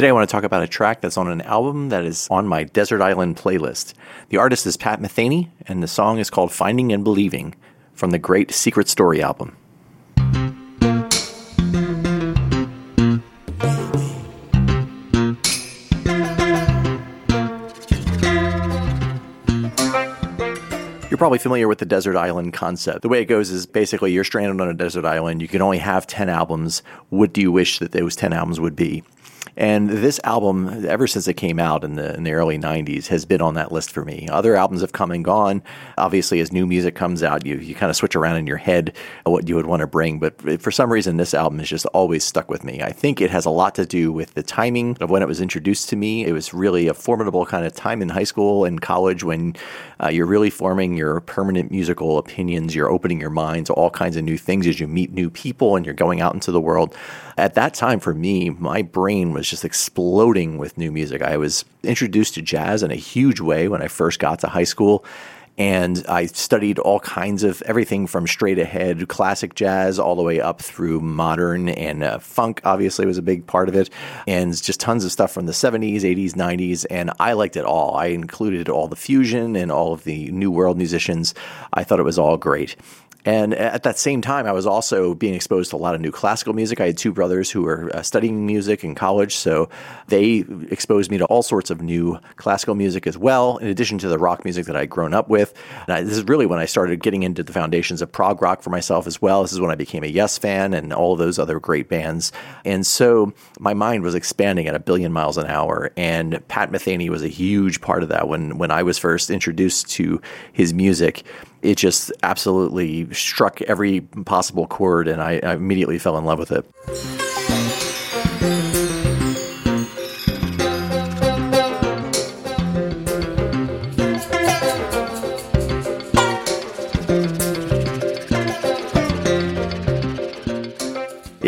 Today, I want to talk about a track that's on an album that is on my Desert Island playlist. The artist is Pat Metheny, and the song is called Finding and Believing from the great Secret Story album. You're probably familiar with the desert island concept. The way it goes is basically you're stranded on a desert island. You can only have 10 albums. What do you wish that those 10 albums would be? And this album, ever since it came out in the in the early '90s, has been on that list for me. Other albums have come and gone. Obviously, as new music comes out, you you kind of switch around in your head what you would want to bring. But for some reason, this album has just always stuck with me. I think it has a lot to do with the timing of when it was introduced to me. It was really a formidable kind of time in high school and college when uh, you're really forming your permanent musical opinions. You're opening your mind to all kinds of new things as you meet new people and you're going out into the world. At that time, for me, my brain was just exploding with new music. I was introduced to jazz in a huge way when I first got to high school. And I studied all kinds of everything from straight ahead classic jazz all the way up through modern and uh, funk, obviously, was a big part of it. And just tons of stuff from the 70s, 80s, 90s. And I liked it all. I included all the fusion and all of the new world musicians. I thought it was all great. And at that same time, I was also being exposed to a lot of new classical music. I had two brothers who were uh, studying music in college, so they exposed me to all sorts of new classical music as well, in addition to the rock music that I'd grown up with. I, this is really when I started getting into the foundations of prog rock for myself as well. This is when I became a Yes fan and all those other great bands. And so my mind was expanding at a billion miles an hour, and Pat Metheny was a huge part of that when, when I was first introduced to his music it just absolutely struck every possible chord, and I, I immediately fell in love with it.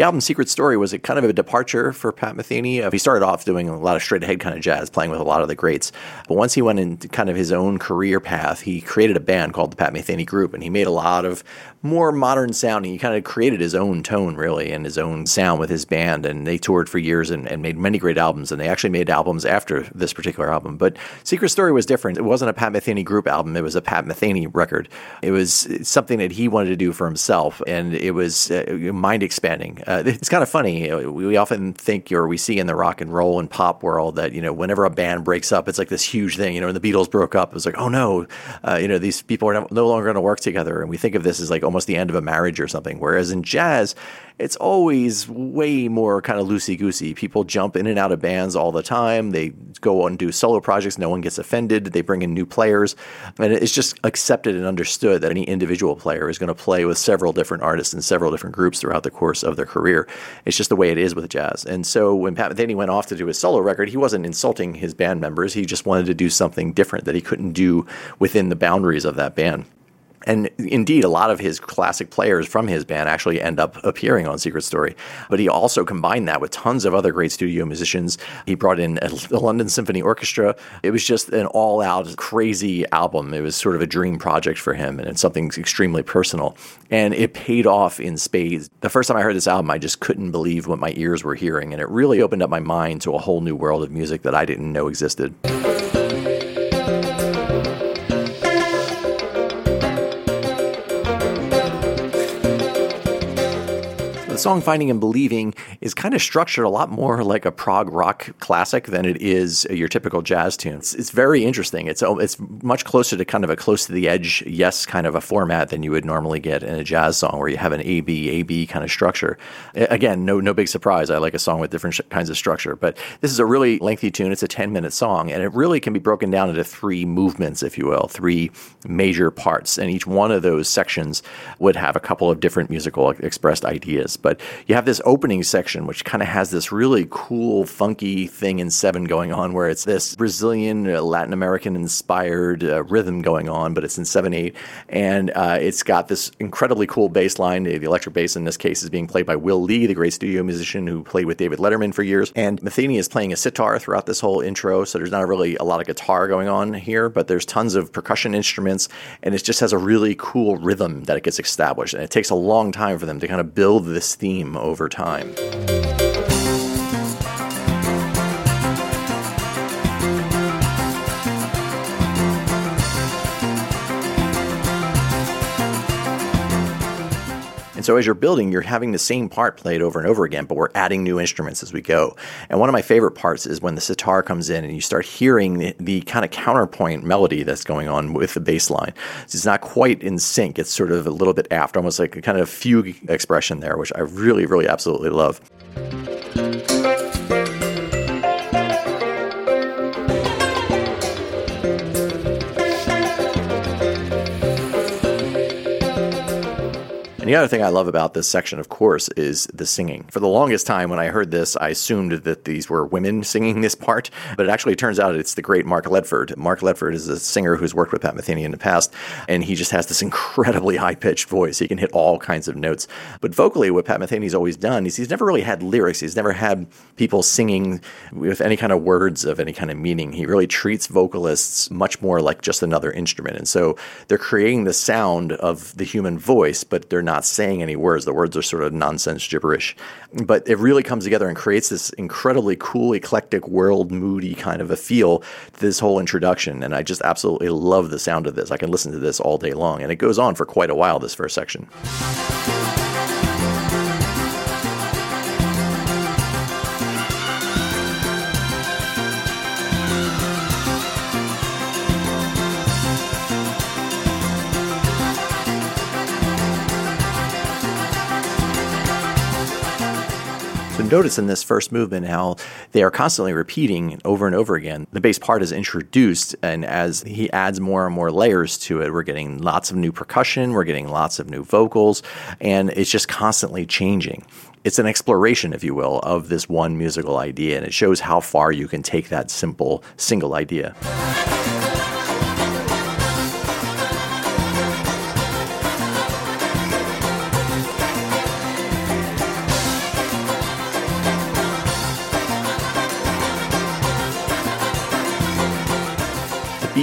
The album Secret Story was a kind of a departure for Pat Metheny. Uh, he started off doing a lot of straight ahead kind of jazz, playing with a lot of the greats. But once he went into kind of his own career path, he created a band called the Pat Metheny Group, and he made a lot of more modern sounding. He kind of created his own tone, really, and his own sound with his band. And they toured for years and, and, made many great albums. And they actually made albums after this particular album. But Secret Story was different. It wasn't a Pat Metheny group album, it was a Pat Metheny record. It was something that he wanted to do for himself. And it was uh, mind expanding. Uh, it's kind of funny. We often think or we see in the rock and roll and pop world that, you know, whenever a band breaks up, it's like this huge thing. You know, when the Beatles broke up, it was like, oh no, uh, you know, these people are no longer going to work together. And we think of this as like almost the end of a marriage or something. Whereas in jazz, it's always way more kind of loosey goosey. People jump in and out of bands all the time. They go and do solo projects. No one gets offended. They bring in new players. And it's just accepted and understood that any individual player is going to play with several different artists and several different groups throughout the course of their career. It's just the way it is with jazz. And so when Pat Metheny went off to do his solo record, he wasn't insulting his band members. He just wanted to do something different that he couldn't do within the boundaries of that band. And indeed, a lot of his classic players from his band actually end up appearing on Secret Story. But he also combined that with tons of other great studio musicians. He brought in the London Symphony Orchestra. It was just an all out crazy album. It was sort of a dream project for him, and it's something extremely personal. And it paid off in spades. The first time I heard this album, I just couldn't believe what my ears were hearing. And it really opened up my mind to a whole new world of music that I didn't know existed. Song Finding and Believing is kind of structured a lot more like a prog rock classic than it is your typical jazz tune. It's, it's very interesting. It's oh, it's much closer to kind of a close to the edge yes kind of a format than you would normally get in a jazz song where you have an A B A B kind of structure. Again, no no big surprise. I like a song with different sh- kinds of structure, but this is a really lengthy tune. It's a 10 minute song and it really can be broken down into three movements if you will, three major parts and each one of those sections would have a couple of different musical expressed ideas. But but you have this opening section, which kind of has this really cool, funky thing in seven going on, where it's this Brazilian, uh, Latin American inspired uh, rhythm going on, but it's in seven eight, and uh, it's got this incredibly cool bass line. The electric bass in this case is being played by Will Lee, the great studio musician who played with David Letterman for years. And Metheny is playing a sitar throughout this whole intro, so there's not really a lot of guitar going on here, but there's tons of percussion instruments, and it just has a really cool rhythm that it gets established. And it takes a long time for them to kind of build this theme over time. And so as you're building, you're having the same part played over and over again, but we're adding new instruments as we go. And one of my favorite parts is when the sitar comes in and you start hearing the, the kind of counterpoint melody that's going on with the bass line. It's not quite in sync. It's sort of a little bit aft, almost like a kind of fugue expression there, which I really, really absolutely love. And the other thing I love about this section, of course, is the singing. For the longest time, when I heard this, I assumed that these were women singing this part, but it actually turns out it's the great Mark Ledford. Mark Ledford is a singer who's worked with Pat Metheny in the past, and he just has this incredibly high pitched voice. He can hit all kinds of notes. But vocally, what Pat Metheny's always done is he's never really had lyrics. He's never had people singing with any kind of words of any kind of meaning. He really treats vocalists much more like just another instrument. And so they're creating the sound of the human voice, but they're not not saying any words. The words are sort of nonsense gibberish. But it really comes together and creates this incredibly cool, eclectic, world moody kind of a feel to this whole introduction. And I just absolutely love the sound of this. I can listen to this all day long. And it goes on for quite a while, this first section. Notice in this first movement how they are constantly repeating over and over again. The bass part is introduced, and as he adds more and more layers to it, we're getting lots of new percussion, we're getting lots of new vocals, and it's just constantly changing it's an exploration, if you will, of this one musical idea, and it shows how far you can take that simple single idea.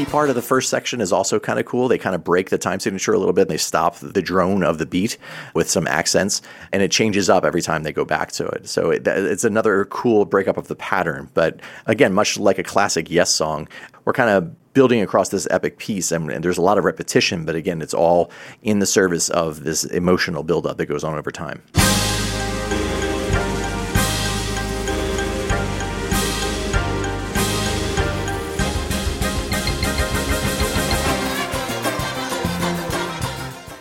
Part of the first section is also kind of cool. They kind of break the time signature a little bit and they stop the drone of the beat with some accents and it changes up every time they go back to it. So it, it's another cool breakup of the pattern. But again, much like a classic Yes song, we're kind of building across this epic piece and, and, there's a lot of repetition, but again, it's all in the service of this emotional buildup that goes on over time.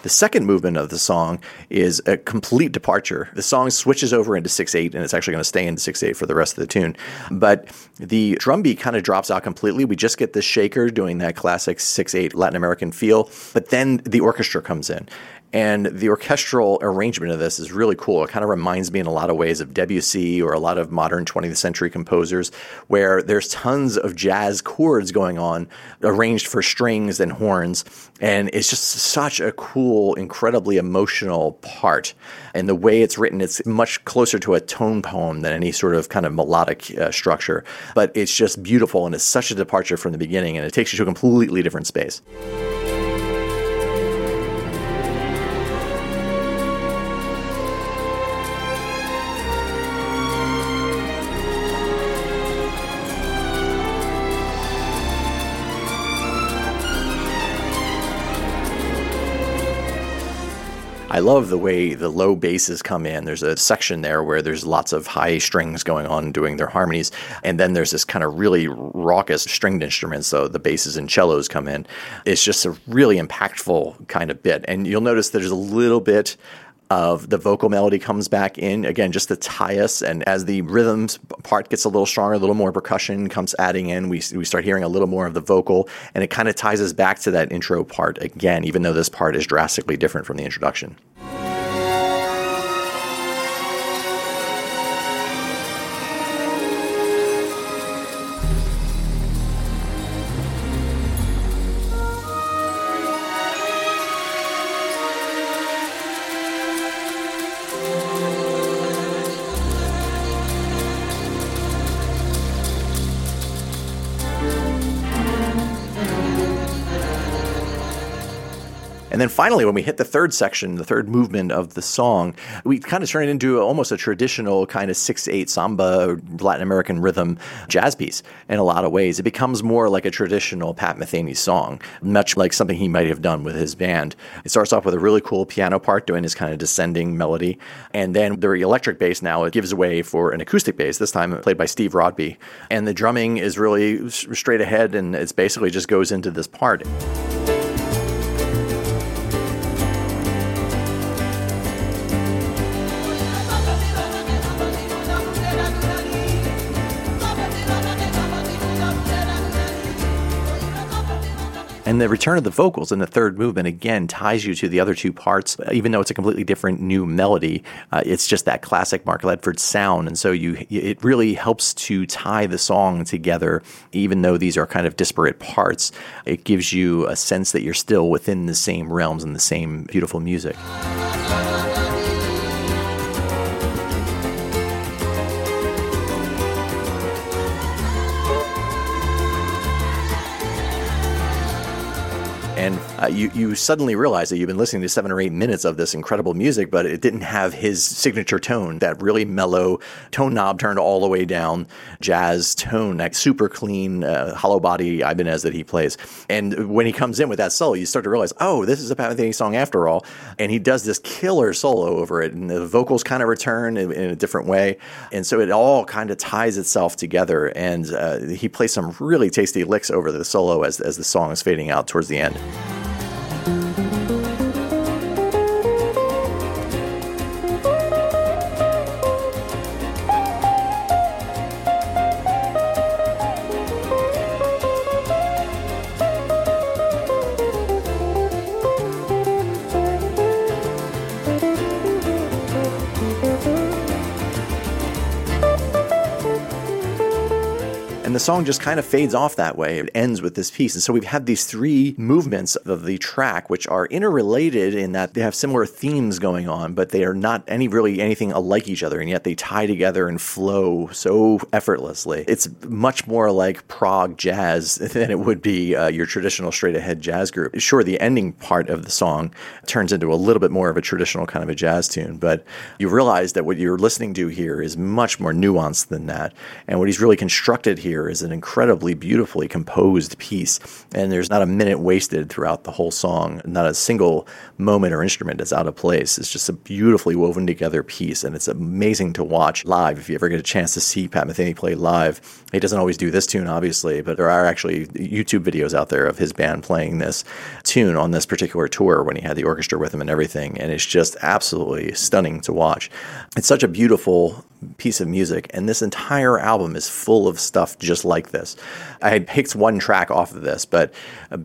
The second movement of the song is a complete departure. The song switches over into 6 8, and it's actually going to stay in 6 8 for the rest of the tune. But the drum beat kind of drops out completely. We just get the shaker doing that classic 6 8 Latin American feel, but then the orchestra comes in. And the orchestral arrangement of this is really cool. It kind of reminds me in a lot of ways of Debussy or a lot of modern 20th century composers, where there's tons of jazz chords going on, arranged for strings and horns. And it's just such a cool, incredibly emotional part. And the way it's written, it's much closer to a tone poem than any sort of kind of melodic uh, structure. But it's just beautiful and it's such a departure from the beginning and it takes you to a completely different space. I love the way the low basses come in. There's a section there where there's lots of high strings going on doing their harmonies. And then there's this kind of really raucous stringed instruments. So the basses and cellos come in. It's just a really impactful kind of bit. And you'll notice there's a little bit of the vocal melody comes back in. Again just to tie us and as the rhythms part gets a little stronger a little more percussion comes adding in we, we start hearing a little more of the vocal and it kind of ties us back to that intro part again even though this part is drastically different from the introduction Thank you. And then finally, when we hit the third section, the third movement of the song, we kind of turn it into almost a traditional kind of 6 8 samba, Latin American rhythm jazz piece in a lot of ways. It becomes more like a traditional Pat Metheny song, much like something he might have done with his band. It starts off with a really cool piano part doing his kind of descending melody. And then the electric bass now it gives way for an acoustic bass, this time played by Steve Rodby. And the drumming is really straight ahead and it's basically just goes into this part. And the return of the vocals in the third movement again ties you to the other two parts, even though it's a completely different new melody. Uh, it's just that classic Mark Ledford sound, and so you it really helps to tie the song together, even though these are kind of disparate parts. It gives you a sense that you're still within the same realms and the same beautiful music. Uh, you you suddenly realize that you've been listening to seven or eight minutes of this incredible music, but it didn't have his signature tone, that really mellow tone knob turned all the way down, jazz tone, that super clean uh, hollow body Ibanez that he plays. And when he comes in with that solo, you start to realize, oh, this is a Pat Metheny song after all. And he does this killer solo over it, and the vocals kind of return in, in a different way, and so it all kind of ties itself together. And uh, he plays some really tasty licks over the solo as as the song is fading out towards the end. Song just kind of fades off that way. It ends with this piece. And so we've had these three movements of the track, which are interrelated in that they have similar themes going on, but they are not any really anything alike each other. And yet they tie together and flow so effortlessly. It's much more like prog jazz than it would be uh, your traditional straight ahead jazz group. Sure, the ending part of the song turns into a little bit more of a traditional kind of a jazz tune, but you realize that what you're listening to here is much more nuanced than that. And what he's really constructed here here is an incredibly beautifully composed piece, and there's not a minute wasted throughout the whole song. Not a single moment or instrument is out of place. It's just a beautifully woven together piece, and it's amazing to watch live. If you ever get a chance to see Pat Metheny play live, he doesn't always do this tune, obviously, but there are actually YouTube videos out there of his band playing this tune on this particular tour when he had the orchestra with him and everything, and it's just absolutely stunning to watch. It's such a beautiful piece of music, and this entire album is full of stuff just like this. I had picked one track off of this, but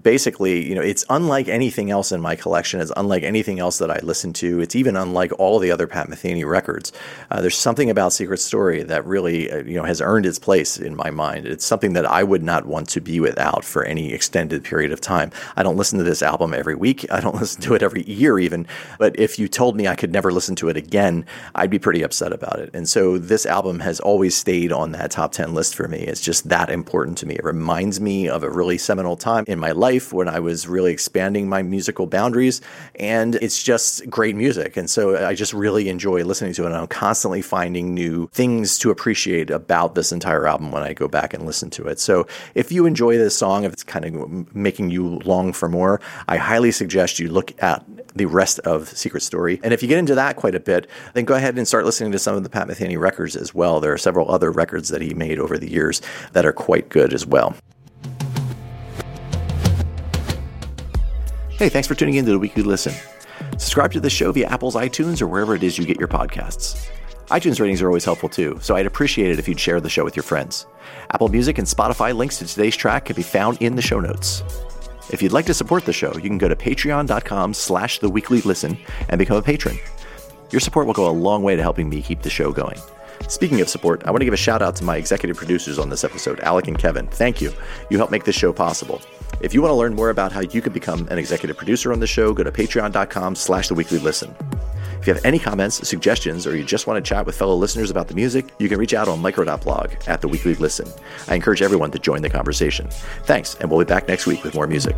basically, you know, it's unlike anything else in my collection. It's unlike anything else that I listen to. It's even unlike all the other Pat Metheny records. Uh, there's something about Secret Story that really, uh, you know, has earned its place in my mind. It's something that I would not want to be without for any extended period of time. I don't listen to this album every week. I don't listen to it every year even. But if you told me I could never listen to it again, I'd be pretty upset about it. And so this album has always stayed on that top 10 list for me. It's just that important to me. It reminds me of a really seminal time in my life when I was really expanding my musical boundaries. And it's just great music. And so I just really enjoy listening to it. And I'm constantly finding new things to appreciate about this entire album when I go back and listen to it. So if you enjoy this song, if it's kind of making you long for more, I highly suggest you look at the rest of Secret Story. And if you get into that quite a bit, then go ahead and start listening to some of the Pat Metheny records as well. There are several other records that he made over the years that are quite good as well. Hey, thanks for tuning in to the Weekly Listen. Subscribe to the show via Apple's iTunes or wherever it is you get your podcasts. iTunes ratings are always helpful too, so I'd appreciate it if you'd share the show with your friends. Apple Music and Spotify links to today's track can be found in the show notes. If you'd like to support the show, you can go to patreon.com slash the weekly listen and become a patron. Your support will go a long way to helping me keep the show going. Speaking of support, I want to give a shout out to my executive producers on this episode, Alec and Kevin. Thank you. You help make this show possible. If you want to learn more about how you can become an executive producer on the show, go to patreon.com slash the weekly listen. If you have any comments, suggestions, or you just want to chat with fellow listeners about the music, you can reach out on micro.blog at the weekly listen. I encourage everyone to join the conversation. Thanks, and we'll be back next week with more music.